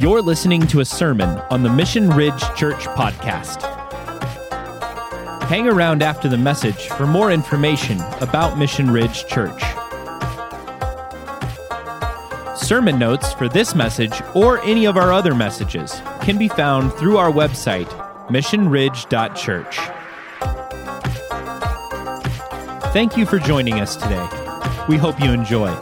You're listening to a sermon on the Mission Ridge Church podcast. Hang around after the message for more information about Mission Ridge Church. Sermon notes for this message or any of our other messages can be found through our website, missionridge.church. Thank you for joining us today. We hope you enjoy.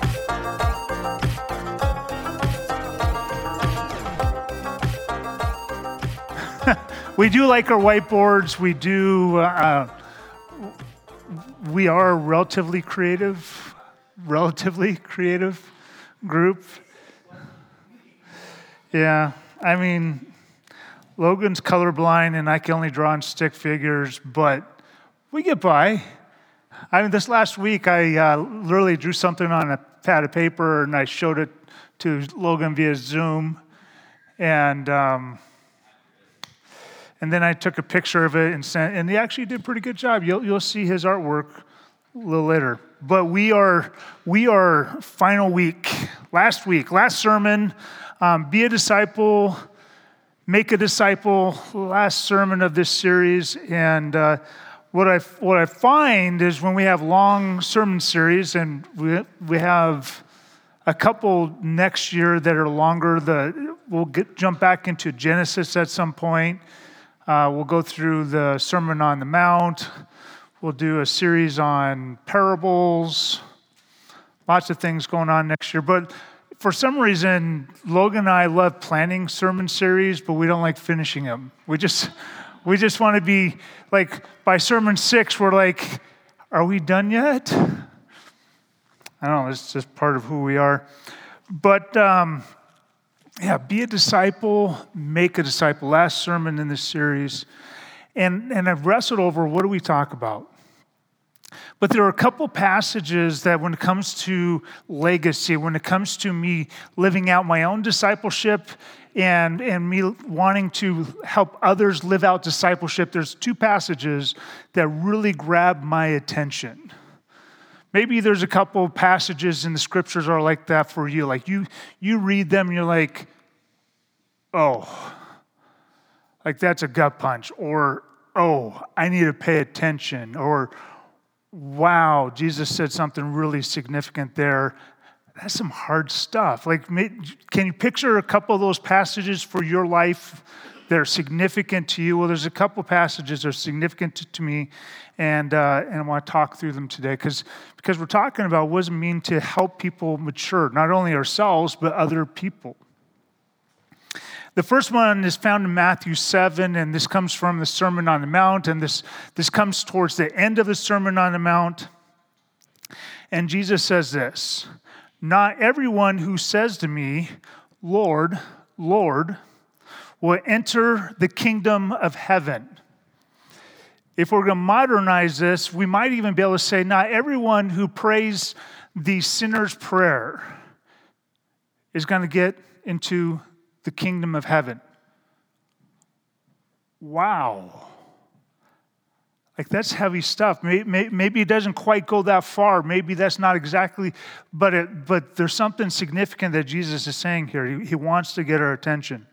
We do like our whiteboards. We do. Uh, we are a relatively creative, relatively creative group. Yeah, I mean, Logan's colorblind, and I can only draw in stick figures, but we get by. I mean, this last week I uh, literally drew something on a pad of paper, and I showed it to Logan via Zoom, and. Um, and then I took a picture of it and sent, and he actually did a pretty good job. You'll, you'll see his artwork a little later. But we are, we are final week, last week, last sermon, um, be a disciple, make a disciple, last sermon of this series. And uh, what, I, what I find is when we have long sermon series, and we, we have a couple next year that are longer, the, we'll get, jump back into Genesis at some point. Uh, we'll go through the Sermon on the Mount. We'll do a series on parables. Lots of things going on next year. But for some reason, Logan and I love planning sermon series, but we don't like finishing them. We just, we just want to be like by sermon six, we're like, are we done yet? I don't know. It's just part of who we are. But um, yeah, be a disciple, make a disciple. Last sermon in this series. And, and I've wrestled over what do we talk about? But there are a couple passages that, when it comes to legacy, when it comes to me living out my own discipleship and, and me wanting to help others live out discipleship, there's two passages that really grab my attention. Maybe there's a couple passages in the scriptures are like that for you. Like you, you read them and you're like, oh, like that's a gut punch. Or, oh, I need to pay attention. Or, wow, Jesus said something really significant there. That's some hard stuff. Like, can you picture a couple of those passages for your life that are significant to you? Well, there's a couple passages that are significant to, to me, and, uh, and I want to talk through them today because we're talking about what does it mean to help people mature, not only ourselves, but other people. The first one is found in Matthew 7, and this comes from the Sermon on the Mount, and this, this comes towards the end of the Sermon on the Mount. And Jesus says this Not everyone who says to me, Lord, Lord, will enter the kingdom of heaven if we're going to modernize this, we might even be able to say, not everyone who prays the sinner's prayer is going to get into the kingdom of heaven. Wow. Like, that's heavy stuff. Maybe, it doesn't quite go that far. Maybe that's not exactly, but, it, but there's something significant that Jesus is saying here. He, he wants to get our attention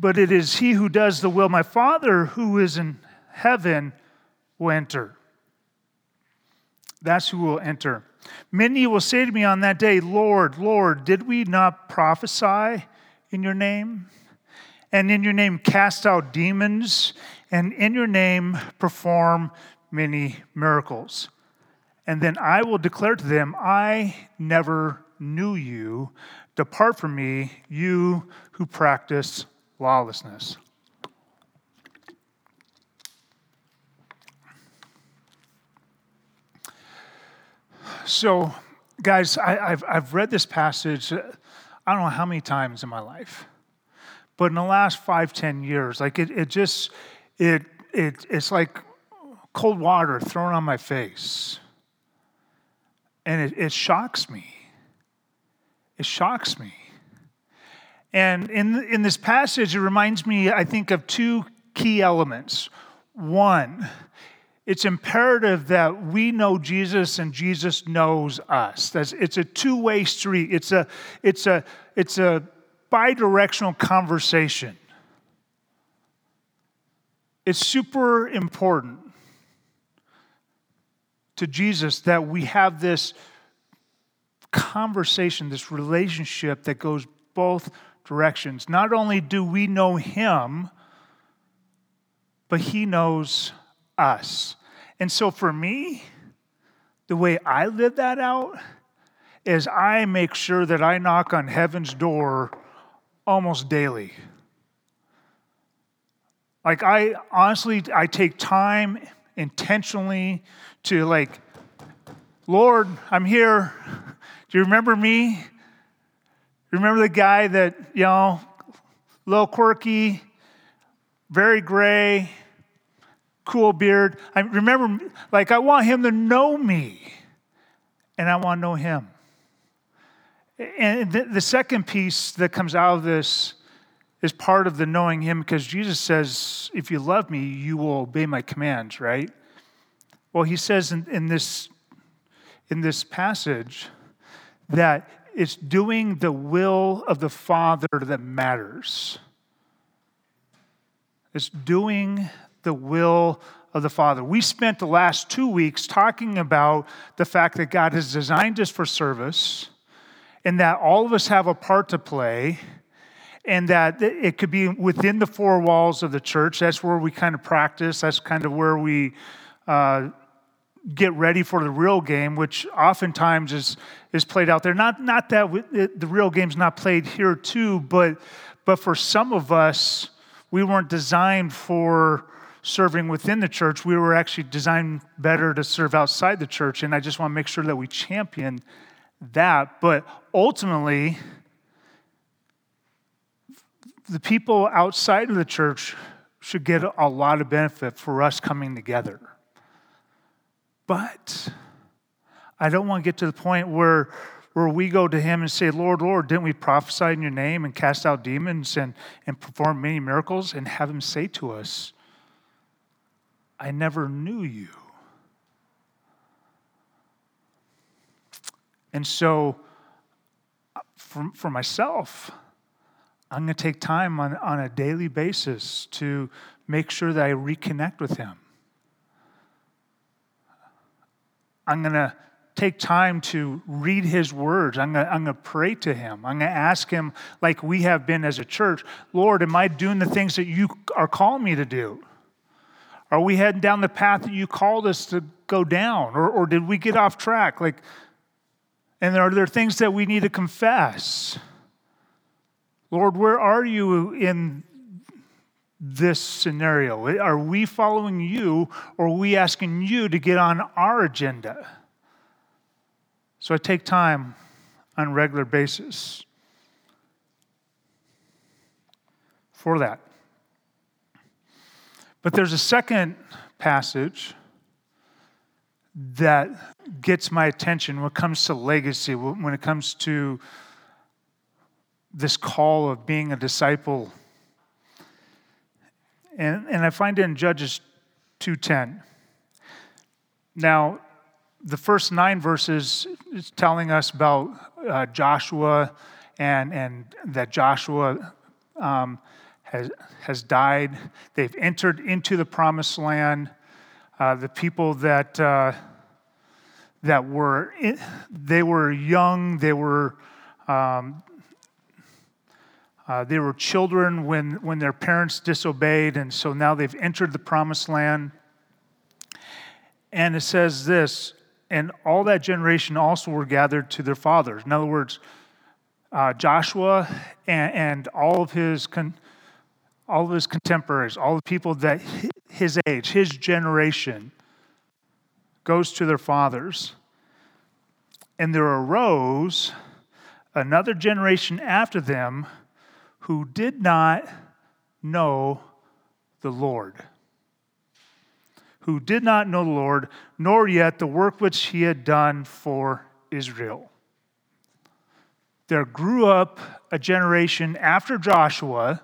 but it is he who does the will. My Father who is in heaven will enter. That's who will enter. Many will say to me on that day, Lord, Lord, did we not prophesy in your name? And in your name cast out demons, and in your name perform many miracles. And then I will declare to them, I never knew you. Depart from me, you who practice lawlessness. So, guys, I, have I've read this passage, uh, I don't know how many times in my life, but in the last five, ten years, like it, it just, it, it, it's like cold water thrown on my face. And it, it shocks me. It shocks me. And in, in this passage, it reminds me, I think, of two key elements. One, it's imperative that we know Jesus and Jesus knows us. That's, it's a two way street. It's a, it's, a, it's a bi-directional conversation. It's super important to Jesus that we have this conversation, this relationship that goes both directions. Not only do we know Him, but He knows us. And so for me, the way I live that out is I make sure that I knock on heaven's door almost daily. Like I honestly I take time intentionally to like Lord, I'm here. Do you remember me? Remember the guy that, you know, a little quirky, very gray, cool beard. I remember, like, I want him to know me, and I want to know him. And the, the second piece that comes out of this is part of the knowing him because Jesus says, If you love me, you will obey my commands, right? Well, he says in, in this, in this passage that it's doing the will of the Father that matters. It's doing the will of the Father. We spent the last two weeks talking about the fact that God has designed us for service and that all of us have a part to play and that it could be within the four walls of the church. That's where we kind of practice, that's kind of where we. Uh, get ready for the real game, which oftentimes is, is played out there. Not, not that we, the real game's not played here too, but, but for some of us, we weren't designed for serving within the church. We were actually designed better to serve outside the church. And I just want to make sure that we champion that. But ultimately, the people outside of the church should get a lot of benefit for us coming together. But I don't want to get to the point where, where we go to him and say, Lord, Lord, didn't we prophesy in your name and cast out demons and, and perform many miracles? And have him say to us, I never knew you. And so, uh, for, for myself, I'm going to take time on, on a daily basis to make sure that I reconnect with Him. I'm going to take time to read His words. I'm going to, pray to Him. I'm going to ask Him, like we have been as a church, Lord, am I doing the things that you are calling me to do? Are we heading down the path that you called us to go down? Or, or did we get off track? Like, and are there things that we need to confess? Lord, where are you in this scenario? Are we following you or are we asking you to get on our agenda? So I take time on a regular basis for that. But there's a second passage that gets my attention when it comes to legacy, when it comes to this call of being a disciple. And, and I find it in Judges 2.10. Now, the first nine verses is telling us about uh, Joshua and, and that Joshua um, has, has died. They've entered into the promised land. Uh, the people that, uh, that were, they were young, they were, um, uh, they were children when, when their parents disobeyed, and so now they've entered the promised land. And it says this, and all that generation also were gathered to their fathers. In other words, uh, Joshua and, and, all of his con- all of his contemporaries, all the people that his age, his generation, goes to their fathers. And there arose another generation after them who did not know the Lord. Who did not know the Lord, nor yet the work which he had done for Israel. There grew up a generation after Joshua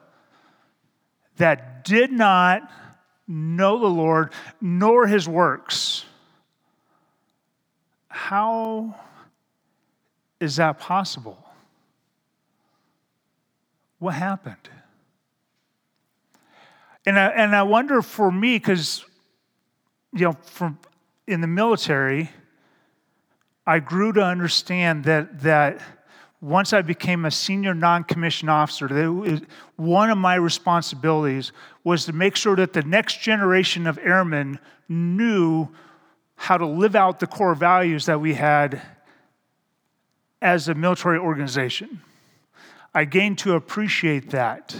that did not know the Lord nor his works. How is that possible? What happened? And I, and I wonder for me, because, you know, from in the military, I grew to understand that, that once I became a senior non commissioned officer, that one of my responsibilities was to make sure that the next generation of airmen knew how to live out the core values that we had as a military organization. I gained to appreciate that.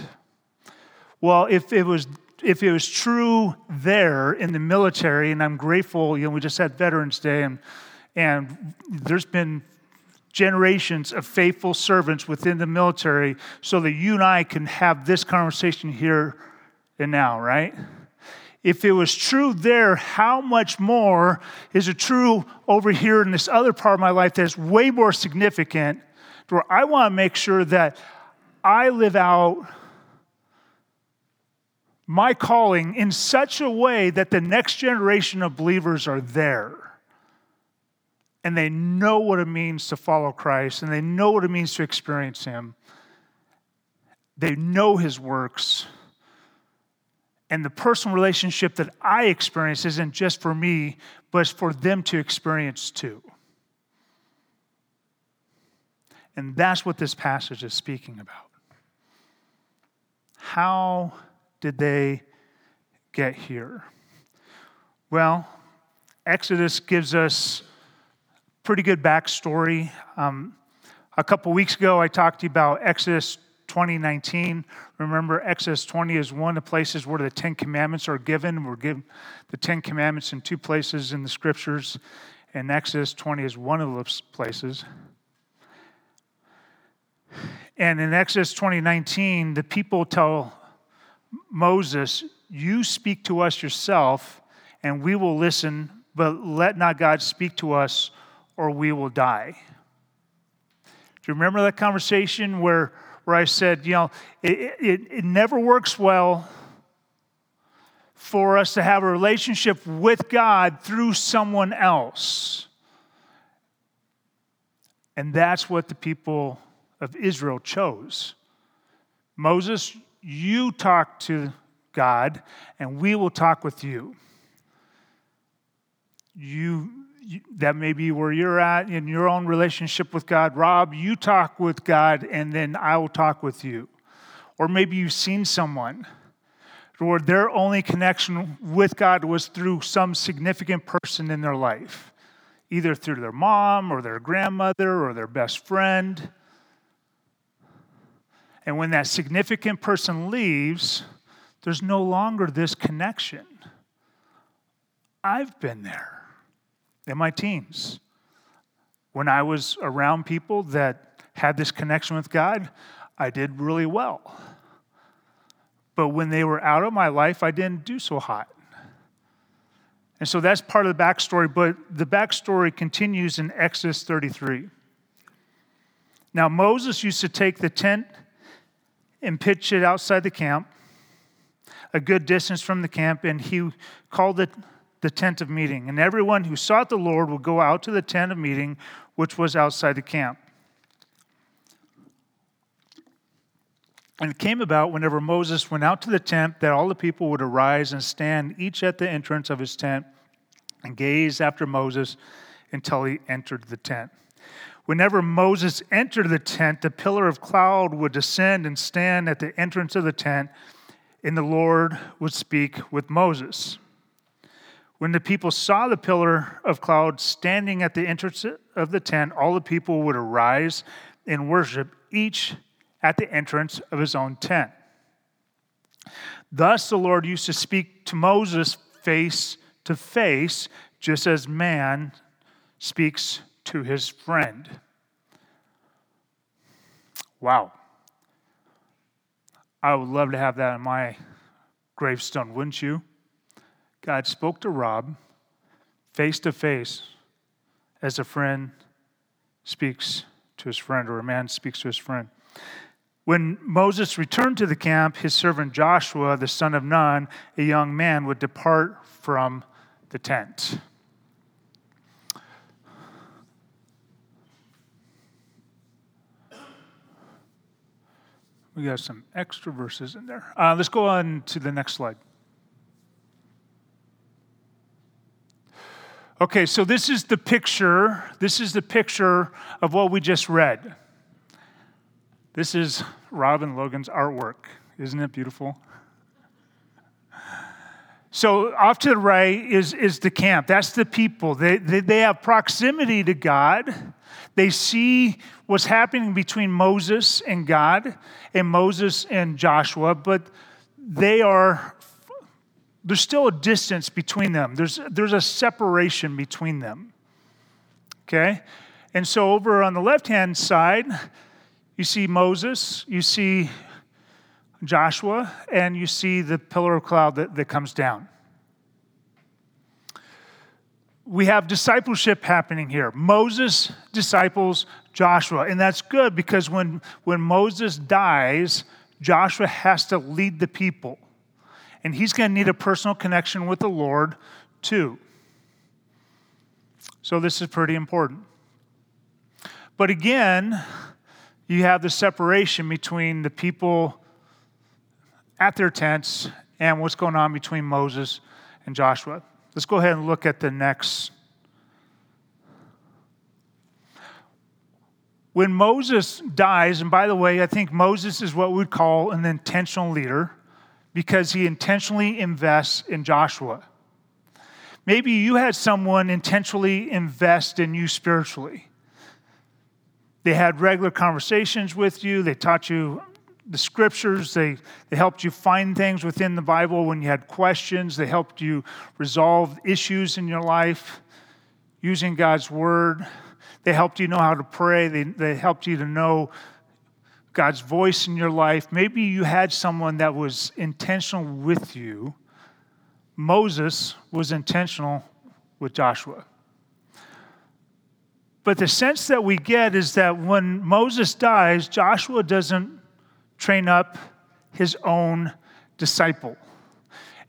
Well, if it was if it was true there in the military, and I'm grateful, you know, we just had Veterans Day, and and there's been generations of faithful servants within the military so that you and I can have this conversation here and now, right? If it was true there, how much more is it true over here in this other part of my life that's way more significant, where I want to make sure that I live out my calling in such a way that the next generation of believers are there and they know what it means to follow Christ and they know what it means to experience Him. They know His works. And the personal relationship that I experience isn't just for me, but it's for them to experience too. And that's what this passage is speaking about. How did they get here? Well, Exodus gives us pretty good backstory. Um, a couple weeks ago, I talked to you about Exodus 2019. Remember, Exodus 20 is one of the places where the Ten Commandments are given. We're given the Ten Commandments in two places in the scriptures, and Exodus 20 is one of those places. And in Exodus 2019, the people tell Moses, You speak to us yourself, and we will listen, but let not God speak to us or we will die. Do you remember that conversation where, where I said, you know, it, it, it never works well for us to have a relationship with God through someone else? And that's what the people of Israel chose. Moses, you talk to God, and we will talk with you. You that may be where you're at in your own relationship with God. Rob, you talk with God, and then I will talk with you. Or maybe you've seen someone where their only connection with God was through some significant person in their life, either through their mom or their grandmother or their best friend. And when that significant person leaves, there's no longer this connection. I've been there in my teens. When I was around people that had this connection with God, I did really well. But when they were out of my life, I didn't do so hot. And so that's part of the backstory, but the backstory continues in Exodus 33. Now, Moses used to take the tent and pitch it outside the camp, a good distance from the camp, and he called it the tent of meeting, and everyone who sought the Lord would go out to the tent of meeting, which was outside the camp. And it came about whenever Moses went out to the tent that all the people would arise and stand each at the entrance of his tent and gaze after Moses until he entered the tent. Whenever Moses entered the tent, the pillar of cloud would descend and stand at the entrance of the tent, and the Lord would speak with Moses. When the people saw the pillar of cloud standing at the entrance of the tent, all the people would arise and worship, each at the entrance of his own tent. Thus, the Lord used to speak to Moses face to face, just as man speaks to his friend. Wow. I would love to have that on my gravestone, wouldn't you? God spoke to Rob face to face as a friend speaks to his friend or a man speaks to his friend. When Moses returned to the camp, his servant Joshua, the son of Nun, a young man, would depart from the tent. We got some extra verses in there. Uh, let's go on to the next slide. Okay, so this is the picture. This is the picture of what we just read. This is Robin Logan's artwork. Isn't it beautiful? So off to the right is, is the camp. That's the people. They, they, they have proximity to God. They see what's happening between Moses and God and Moses and Joshua, but they are, there's still a distance between them. There's, there's a separation between them. Okay? And so over on the left hand side, you see Moses, you see Joshua, and you see the pillar of cloud that, that comes down. We have discipleship happening here. Moses disciples Joshua, and that's good because when, when Moses dies, Joshua has to lead the people. And he's going to need a personal connection with the Lord too. So this is pretty important. But again, you have the separation between the people at their tents and what's going on between Moses and Joshua. Let's go ahead and look at the next. When Moses dies, and by the way, I think Moses is what we'd call an intentional leader because he intentionally invests in Joshua. Maybe you had someone intentionally invest in you spiritually. They had regular conversations with you, they taught you the scriptures, they, they helped you find things within the Bible when you had questions, they helped you resolve issues in your life using God's word. They helped you know how to pray, they, they helped you to know God's voice in your life. Maybe you had someone that was intentional with you. Moses was intentional with Joshua. But the sense that we get is that when Moses dies, Joshua doesn't train up his own disciple.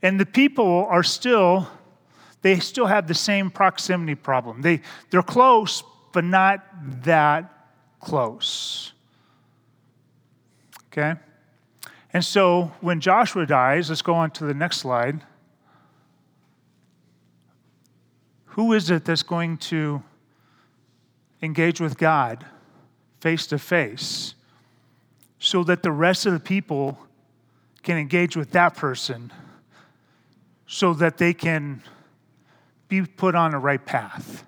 And the people are still, they still have the same proximity problem. They, they're close, but not that close. Okay? And so when Joshua dies, let's go on to the next slide. Who is it that's going to engage with God face to face so that the rest of the people can engage with that person so that they can be put on the right path.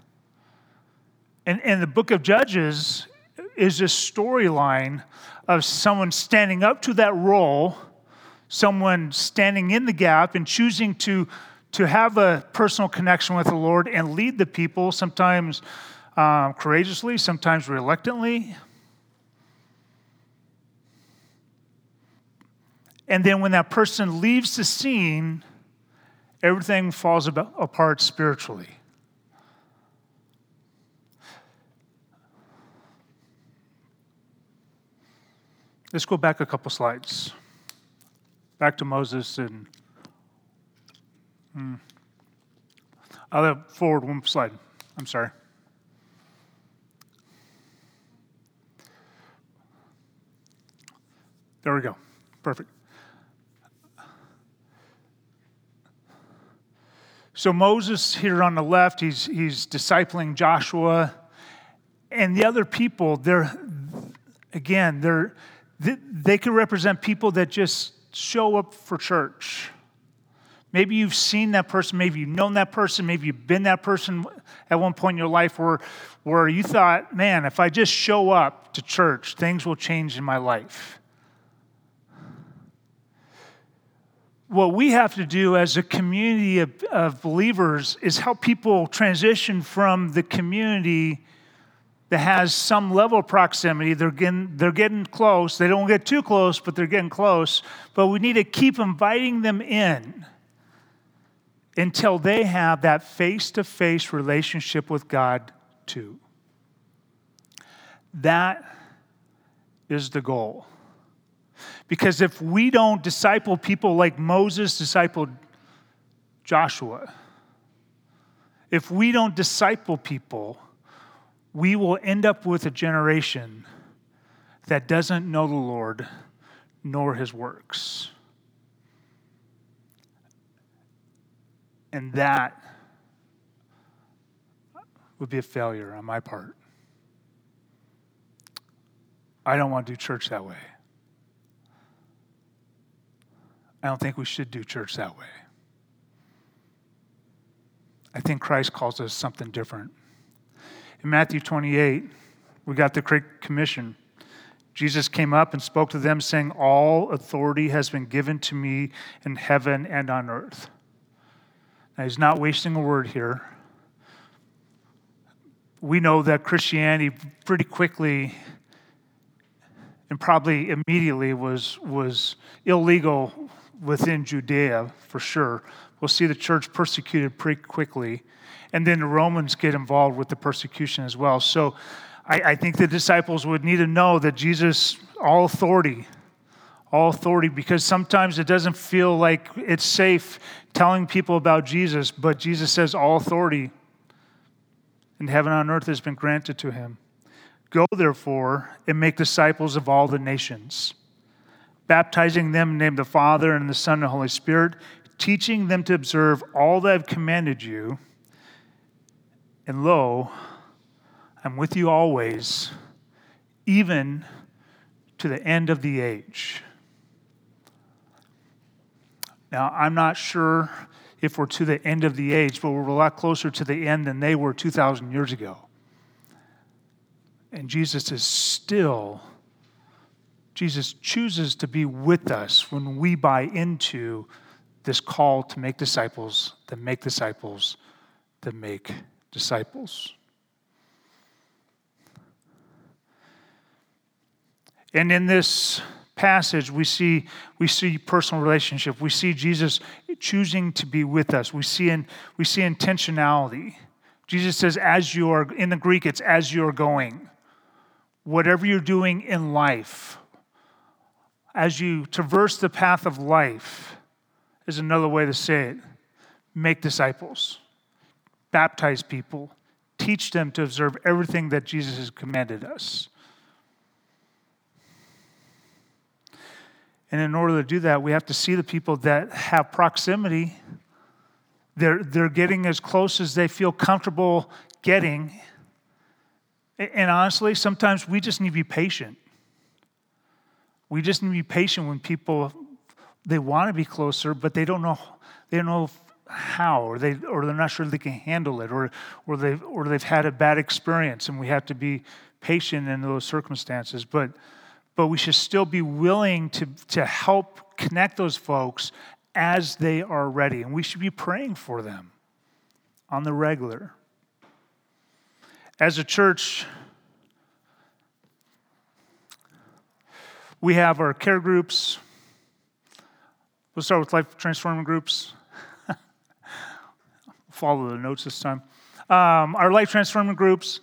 And, and the book of Judges is a storyline of someone standing up to that role, someone standing in the gap and choosing to, to have a personal connection with the Lord and lead the people, sometimes um, courageously, sometimes reluctantly. And then when that person leaves the scene, everything falls about, apart spiritually. Let's go back a couple slides. Back to Moses and. Hmm. I'll forward one slide. I'm sorry. There we go. Perfect. So Moses here on the left, he's, he's discipling Joshua. And the other people, they're, again, they're, they, they could represent people that just show up for church. Maybe you've seen that person, maybe you've known that person, maybe you've been that person at one point in your life where, where you thought, man, if I just show up to church, things will change in my life. What we have to do as a community of, of, believers is help people transition from the community that has some level of proximity. They're getting, they're getting close. They don't get too close, but they're getting close. But we need to keep inviting them in until they have that face to face relationship with God, too. That is the goal. Because if we don't disciple people like Moses discipled Joshua, if we don't disciple people, we will end up with a generation that doesn't know the Lord, nor his works. And that would be a failure on my part. I don't want to do church that way. I don't think we should do church that way. I think Christ calls us something different. In Matthew 28, we got the Great Commission. Jesus came up and spoke to them, saying, All authority has been given to me in heaven and on earth. Now, he's not wasting a word here. We know that Christianity pretty quickly and probably immediately was, was illegal within Judea for sure. We'll see the church persecuted pretty quickly. And then the Romans get involved with the persecution as well. So I, I think the disciples would need to know that Jesus, all authority, all authority, because sometimes it doesn't feel like it's safe telling people about Jesus, but Jesus says all authority in heaven and on earth has been granted to him. Go, therefore, and make disciples of all the nations, baptizing them in the name of the Father and the Son and the Holy Spirit, teaching them to observe all that I've commanded you. And lo, I'm with you always, even to the end of the age. Now, I'm not sure if we're to the end of the age, but we're a lot closer to the end than they were 2,000 years ago. And Jesus is still, Jesus chooses to be with us when we buy into this call to make disciples, to make disciples, to make disciples. And in this passage, we see, we see personal relationship. We see Jesus choosing to be with us. We see, in, we see intentionality. Jesus says, as you are, in the Greek, it's as you're going. Whatever you're doing in life, as you traverse the path of life, is another way to say it. Make disciples, baptize people, teach them to observe everything that Jesus has commanded us. And in order to do that, we have to see the people that have proximity. They're, they're getting as close as they feel comfortable getting. And honestly, sometimes we just need to be patient. We just need to be patient when people they want to be closer, but they don't know they don't know how, or they or they're not sure they can handle it, or or they or they've had a bad experience, and we have to be patient in those circumstances. But but we should still be willing to, to help connect those folks as they are ready. And we should be praying for them on the regular. As a church, we have our care groups. We'll start with life transforming groups. Follow the notes this time. Um, our life transforming groups,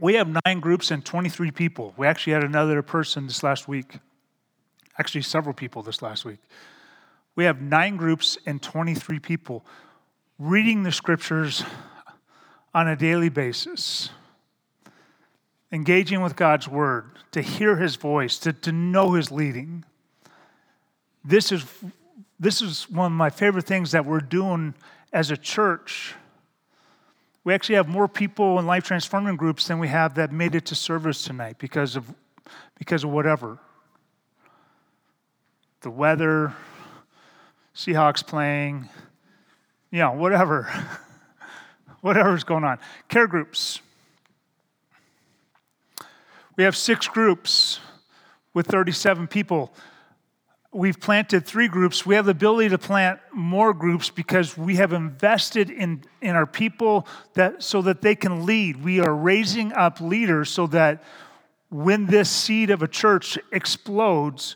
we have nine groups and 23 people. We actually had another person this last week, actually, several people this last week. We have nine groups and 23 people reading the scriptures on a daily basis, engaging with God's word, to hear his voice, to, to know his leading. This is, this is one of my favorite things that we're doing as a church we actually have more people in life transforming groups than we have that made it to service tonight because of, because of whatever. The weather, Seahawks playing, you know, whatever. Whatever's going on. Care groups. We have six groups with 37 people we've planted three groups. We have the ability to plant more groups because we have invested in, in our people that, so that they can lead. We are raising up leaders so that when this seed of a church explodes,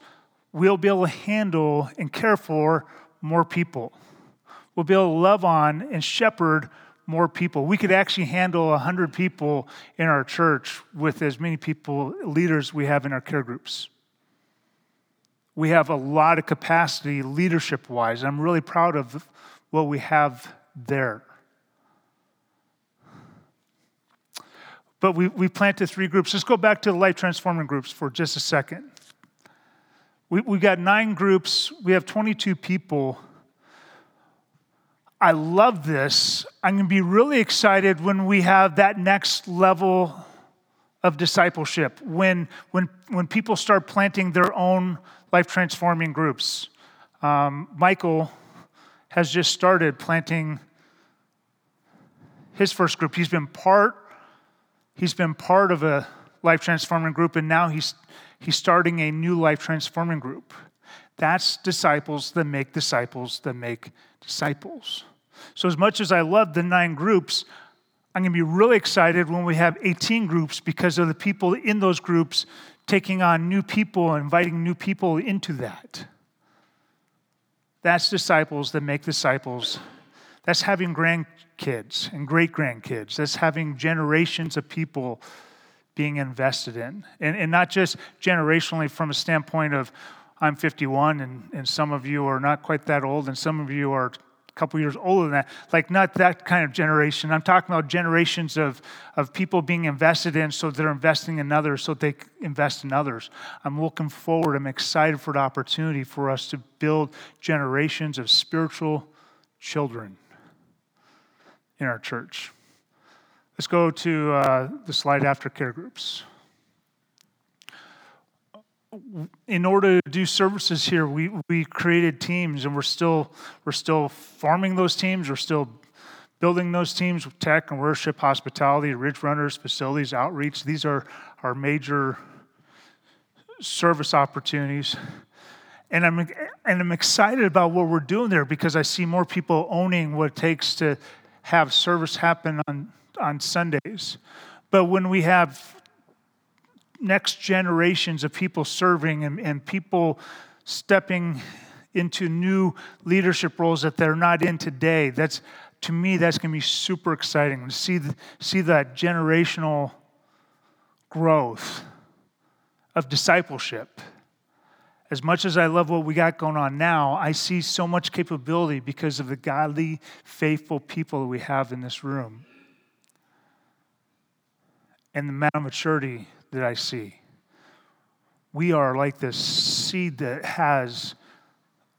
we'll be able to handle and care for more people. We'll be able to love on and shepherd more people. We could actually handle 100 people in our church with as many people, leaders, we have in our care groups we have a lot of capacity leadership wise. I'm really proud of what we have there. but we, we planted three groups. Let's go back to the life transforming groups for just a second. We, we got nine groups, we have 22 people. I love this. I'm going to be really excited when we have that next level of discipleship, when, when, when people start planting their own life transforming groups. Um, Michael has just started planting his first group. He's been part, he's been part of a life transforming group, and now he's he's starting a new life transforming group. That's disciples that make disciples that make disciples. So, as much as I love the nine groups, I'm going to be really excited when we have 18 groups because of the people in those groups taking on new people, and inviting new people into that. That's disciples that make disciples. That's having grandkids and great grandkids. That's having generations of people being invested in. And, and not just generationally from a standpoint of, I'm 51 and, and some of you are not quite that old and some of you are couple years older than that. Like, not that kind of generation. I'm talking about generations of, of people being invested in so they're investing in others so they invest in others. I'm looking forward, I'm excited for the opportunity for us to build generations of spiritual children in our church. Let's go to uh, the slide after care groups. In order to do services here, we, we created teams and we're still, we're still forming those teams. We're still building those teams with tech and worship, hospitality, ridge runners, facilities, outreach. These are our major service opportunities. And I'm, and I'm excited about what we're doing there because I see more people owning what it takes to have service happen on on Sundays. But when we have next generations of people serving and, and people stepping into new leadership roles that they're not in today, that's to me, that's going to be super exciting to see, see that generational growth of discipleship. As much as I love what we got going on now, I see so much capability because of the godly, faithful people we have in this room and the amount of maturity that I see. We are like this seed that has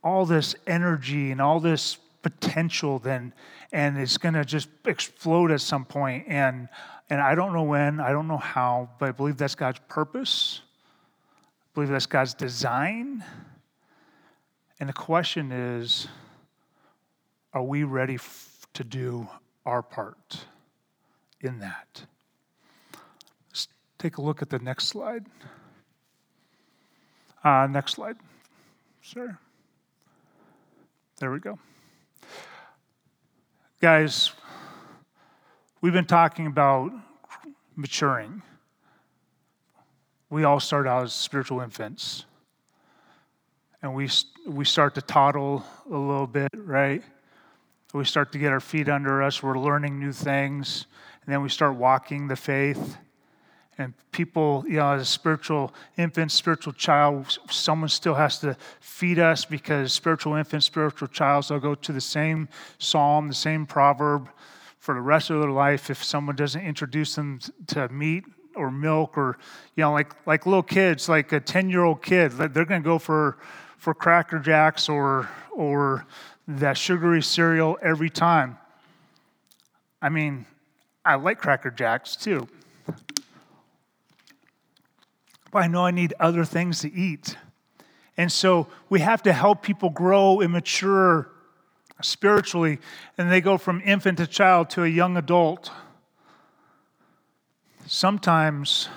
all this energy and all this potential then and it's going to just explode at some point and and I don't know when, I don't know how, but I believe that's God's purpose. I believe that's God's design. And the question is are we ready f- to do our part in that? Take a look at the next slide. Uh, next slide. Sir. There we go. Guys, we've been talking about maturing. We all start out as spiritual infants. And we, we start to toddle a little bit, right? We start to get our feet under us. We're learning new things. And then we start walking the faith. And people, you know, as a spiritual infant, spiritual child, someone still has to feed us because spiritual infants, spiritual childs, they'll go to the same psalm, the same proverb for the rest of their life if someone doesn't introduce them to meat or milk or, you know, like, like little kids, like a 10 year old kid, they're going to go for, for Cracker Jacks or, or that sugary cereal every time. I mean, I like Cracker Jacks too but I know I need other things to eat. And so we have to help people grow and mature spiritually, and they go from infant to child to a young adult. Sometimes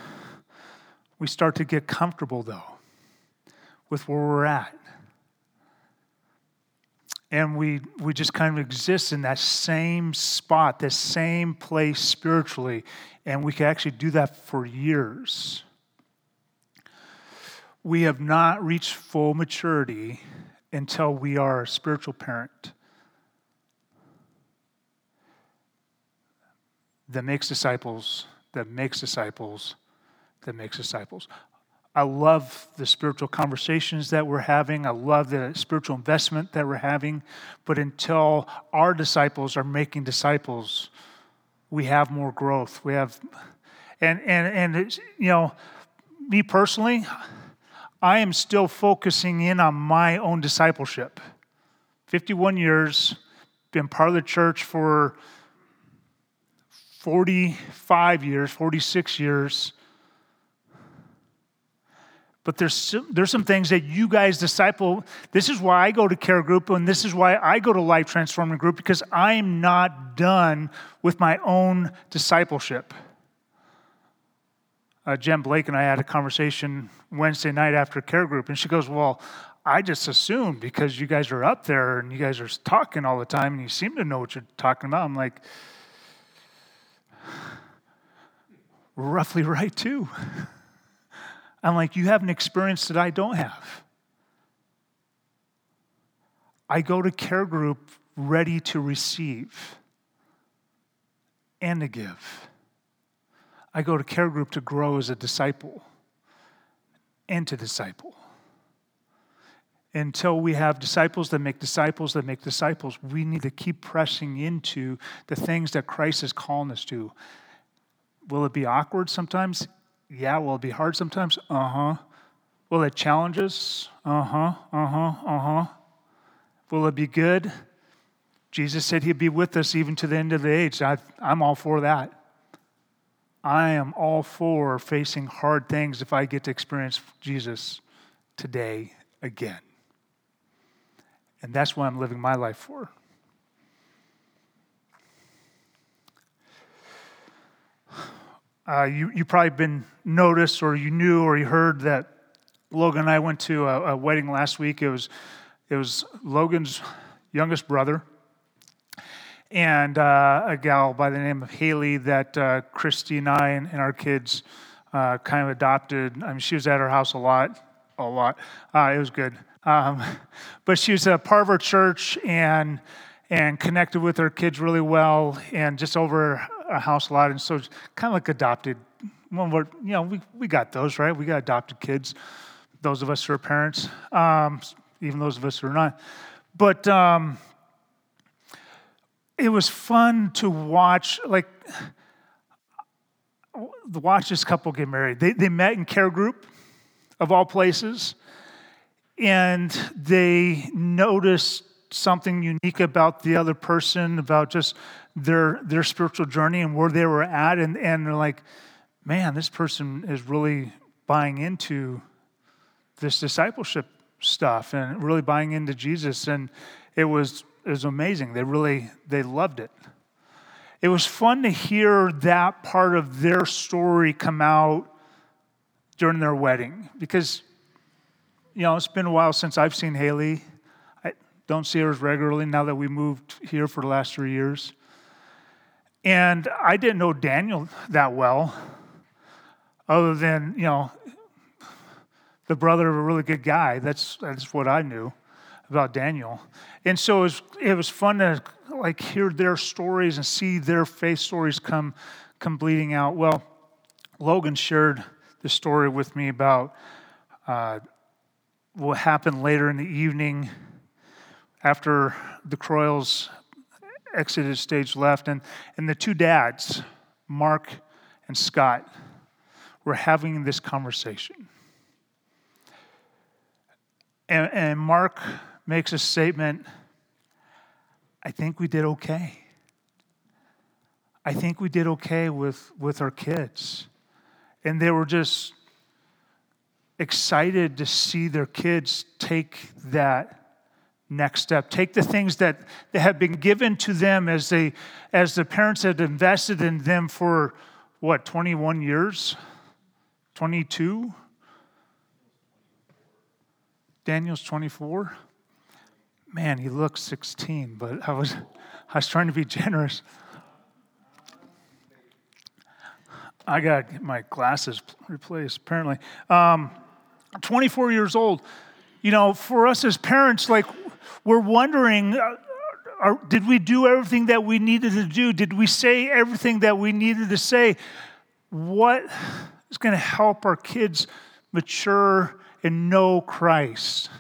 we start to get comfortable, though, with where we're at. And we, we just kind of exist in that same spot, that same place spiritually. And we can actually do that for years we have not reached full maturity until we are a spiritual parent that makes disciples, that makes disciples, that makes disciples. I love the spiritual conversations that we're having. I love the spiritual investment that we're having. But until our disciples are making disciples, we have more growth. We have And, and, and you know, me personally, I am still focusing in on my own discipleship. 51 years, been part of the church for 45 years, 46 years. But there's some, there's some things that you guys disciple. This is why I go to care group, and this is why I go to life transforming group because I am not done with my own discipleship. Uh, Jen Blake and I had a conversation Wednesday night after care group, and she goes, "Well, I just assumed because you guys are up there and you guys are talking all the time, and you seem to know what you're talking about." I'm like, roughly right too. I'm like, you have an experience that I don't have. I go to care group ready to receive and to give. I go to care group to grow as a disciple and to disciple. Until we have disciples that make disciples that make disciples, we need to keep pressing into the things that Christ is calling us to. Will it be awkward sometimes? Yeah. Will it be hard sometimes? Uh huh. Will it challenge us? Uh huh. Uh huh. Uh huh. Will it be good? Jesus said he'd be with us even to the end of the age. I, I'm all for that. I am all for facing hard things if I get to experience Jesus today again. And that's what I'm living my life for. Uh, you, you probably been noticed or you knew or you heard that Logan and I went to a, a wedding last week. It was, it was Logan's youngest brother and uh, a gal by the name of Haley that uh, Christy and I and, and our kids uh, kind of adopted. I mean, she was at our house a lot, a lot. Uh, it was good. Um, but she was a part of our church and and connected with her kids really well and just over a house a lot. And so kind of like adopted. One we're, you know, we, we got those, right? We got adopted kids, those of us who are parents, um, even those of us who are not. But um, it was fun to watch, like, watch this couple get married. They, they met in care group, of all places, and they noticed something unique about the other person, about just their their spiritual journey and where they were at, and, and they're like, man, this person is really buying into this discipleship stuff and really buying into Jesus. And it was it was amazing. They really they loved it. It was fun to hear that part of their story come out during their wedding because you know it's been a while since I've seen Haley I don't see her as regularly now that we moved here for the last three years. And I didn't know Daniel that well, other than, you know, the brother of a really good guy. That's, that's what I knew about Daniel. And so it was, it was fun to like hear their stories and see their faith stories come, come bleeding out. Well, Logan shared the story with me about uh, what happened later in the evening after the Croyles exited stage left, and, and the two dads, Mark and Scott, were having this conversation. And, and Mark makes a statement I think we did okay. I think we did okay with, with our kids. And they were just excited to see their kids take that next step. Take the things that, that have been given to them as they as the parents had invested in them for what, 21 years? 22? Daniel's 24. Man, he looks 16, but I was I was trying to be generous. I got my glasses replaced, apparently. Um, 24 years old. You know, for us as parents, like, we're wondering uh, are, did we do everything that we needed to do? Did we say everything that we needed to say? What is going to help our kids mature and know Christ?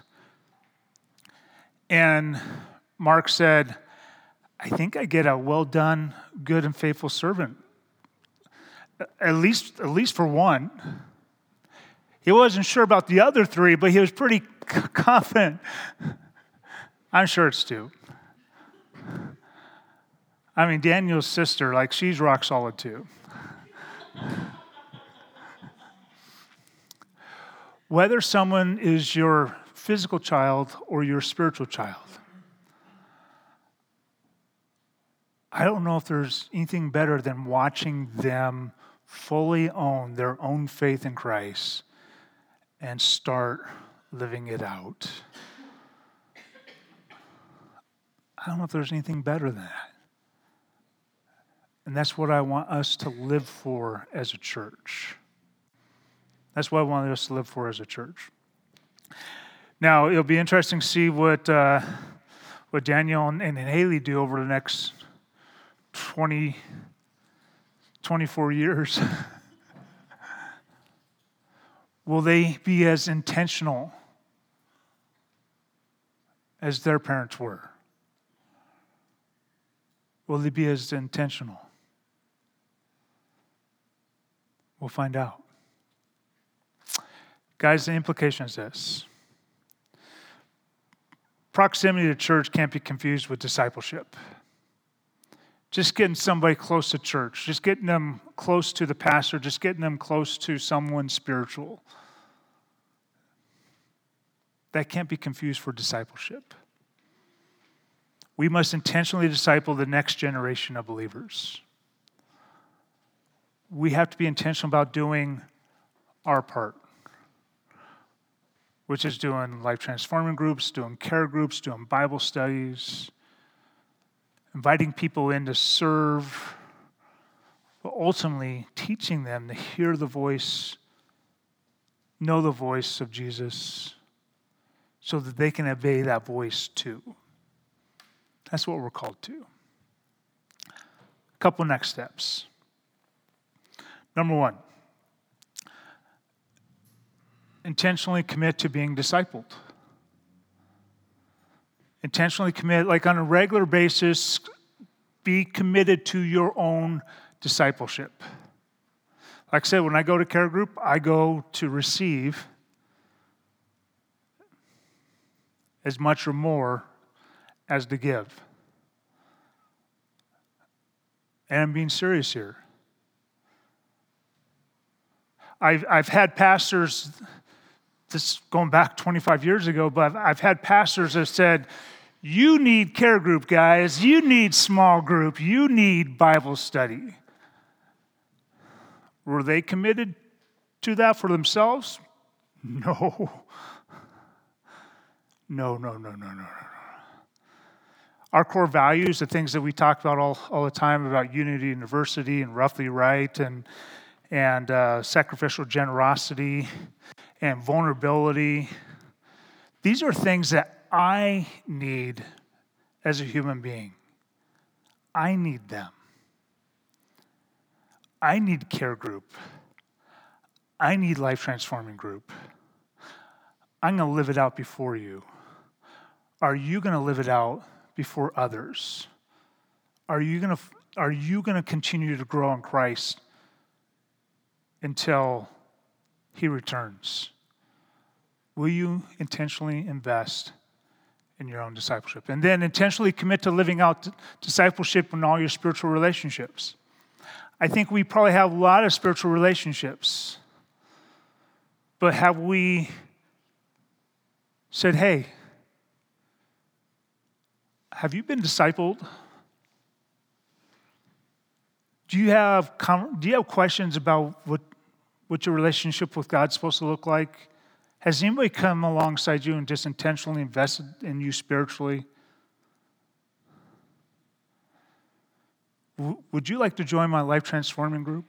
And Mark said, I think I get a well done, good and faithful servant. at least, at least for one. He wasn't sure about the other three, but he was pretty confident. I'm sure it's two. I mean, Daniel's sister, like, she's rock solid too. Whether someone is your physical child or your spiritual child, I don't know if there's anything better than watching them fully own their own faith in Christ and start living it out. I don't know if there's anything better than that. And that's what I want us to live for as a church. That's what I want us to live for as a church. Now, it'll be interesting to see what, uh, what Daniel and, and Haley do over the next 20, 24 years. Will they be as intentional as their parents were? Will they be as intentional? We'll find out. Guys, the implication is this proximity to church can't be confused with discipleship. Just getting somebody close to church, just getting them close to the pastor, just getting them close to someone spiritual. That can't be confused for discipleship. We must intentionally disciple the next generation of believers. We have to be intentional about doing our part which is doing life transforming groups, doing care groups, doing Bible studies, inviting people in to serve, but ultimately teaching them to hear the voice, know the voice of Jesus, so that they can obey that voice too. That's what we're called to. A couple next steps. Number one, intentionally commit to being discipled. Intentionally commit, like on a regular basis, be committed to your own discipleship. Like I said, when I go to care group, I go to receive as much or more as to give. And I'm being serious here. I've, I've had pastors this going back 25 years ago, but I've had pastors that said, you need care group, guys. You need small group. You need Bible study. Were they committed to that for themselves? No. No, no, no, no, no, no. Our core values, the things that we talk about all, all the time about unity and diversity and roughly right and, and uh, sacrificial generosity and vulnerability. These are things that I need as a human being. I need them. I need care group. I need life transforming group. I'm going to live it out before you. Are you going to live it out before others? Are you going to are you going to continue to grow in Christ until he returns? Will you intentionally invest in your own discipleship? And then intentionally commit to living out discipleship in all your spiritual relationships. I think we probably have a lot of spiritual relationships, but have we said, hey, have you been discipled? Do you have, do you have questions about what, what your relationship with God's supposed to look like? Has anybody come alongside you and just intentionally invested in you spiritually? Would you like to join my life transforming group?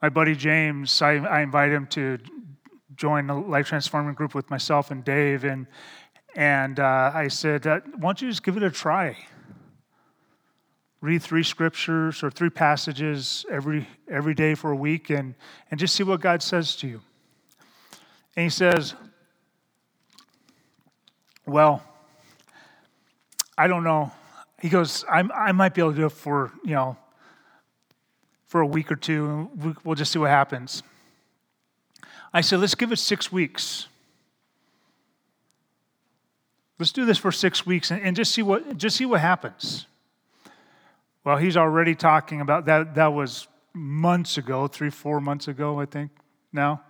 My buddy James, I, I invited him to join the life transforming group with myself and Dave, and and uh, I said, uh, "Why don't you just give it a try? Read three scriptures or three passages every every day for a week, and and just see what God says to you." And he says, Well, I don't know. He goes, I, I might be able to do it for, you know, for a week or two, and we'll just see what happens. I said, let's give it six weeks. Let's do this for six weeks and, and just see what just see what happens. Well, he's already talking about that. That was months ago, three, four months ago, I think. Now,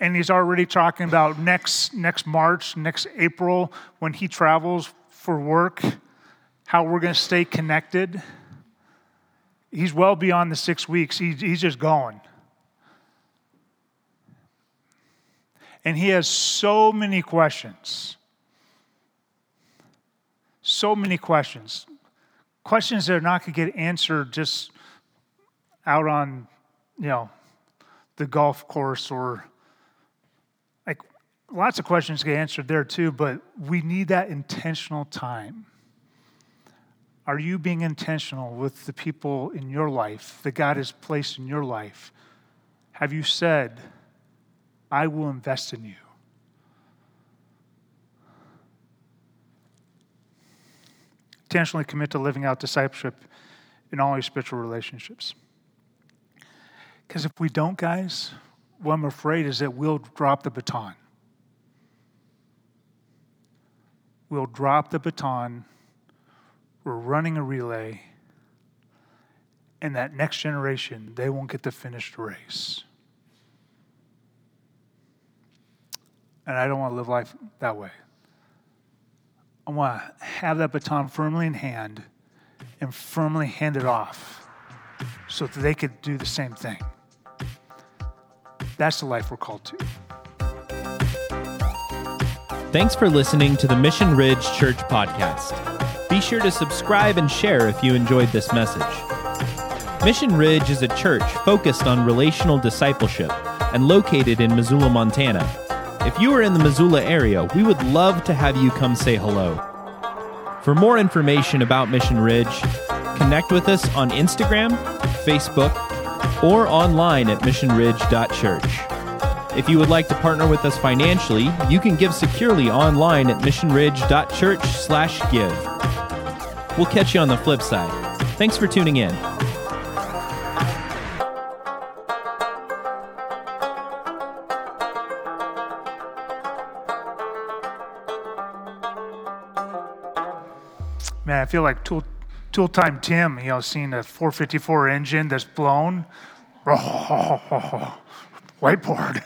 and he's already talking about next next March, next April, when he travels for work, how we're going to stay connected. He's well beyond the six weeks. He, he's just going. And he has so many questions. So many questions. Questions that are not going to get answered just out on, you know, the golf course or like lots of questions get answered there too, but we need that intentional time. Are you being intentional with the people in your life that God has placed in your life? Have you said, I will invest in you. Intentionally commit to living out discipleship in all your spiritual relationships. Because if we don't, guys, what I'm afraid is that we'll drop the baton. We'll drop the baton. We're running a relay. And that next generation, they won't get to finish the race. And I don't want to live life that way. I want to have that baton firmly in hand and firmly hand it off so that they could do the same thing. That's the life we're called to. Thanks for listening to the Mission Ridge Church podcast. Be sure to subscribe and share if you enjoyed this message. Mission Ridge is a church focused on relational discipleship and located in Missoula, Montana. If you are in the Missoula area, we would love to have you come say hello. For more information about Mission Ridge, connect with us on Instagram, Facebook, or online at missionridge.church. If you would like to partner with us financially, you can give securely online at missionridge.church/give. We'll catch you on the flip side. Thanks for tuning in. Feel like tool, tool time Tim, you know, seeing a 454 engine that's blown. whiteboard.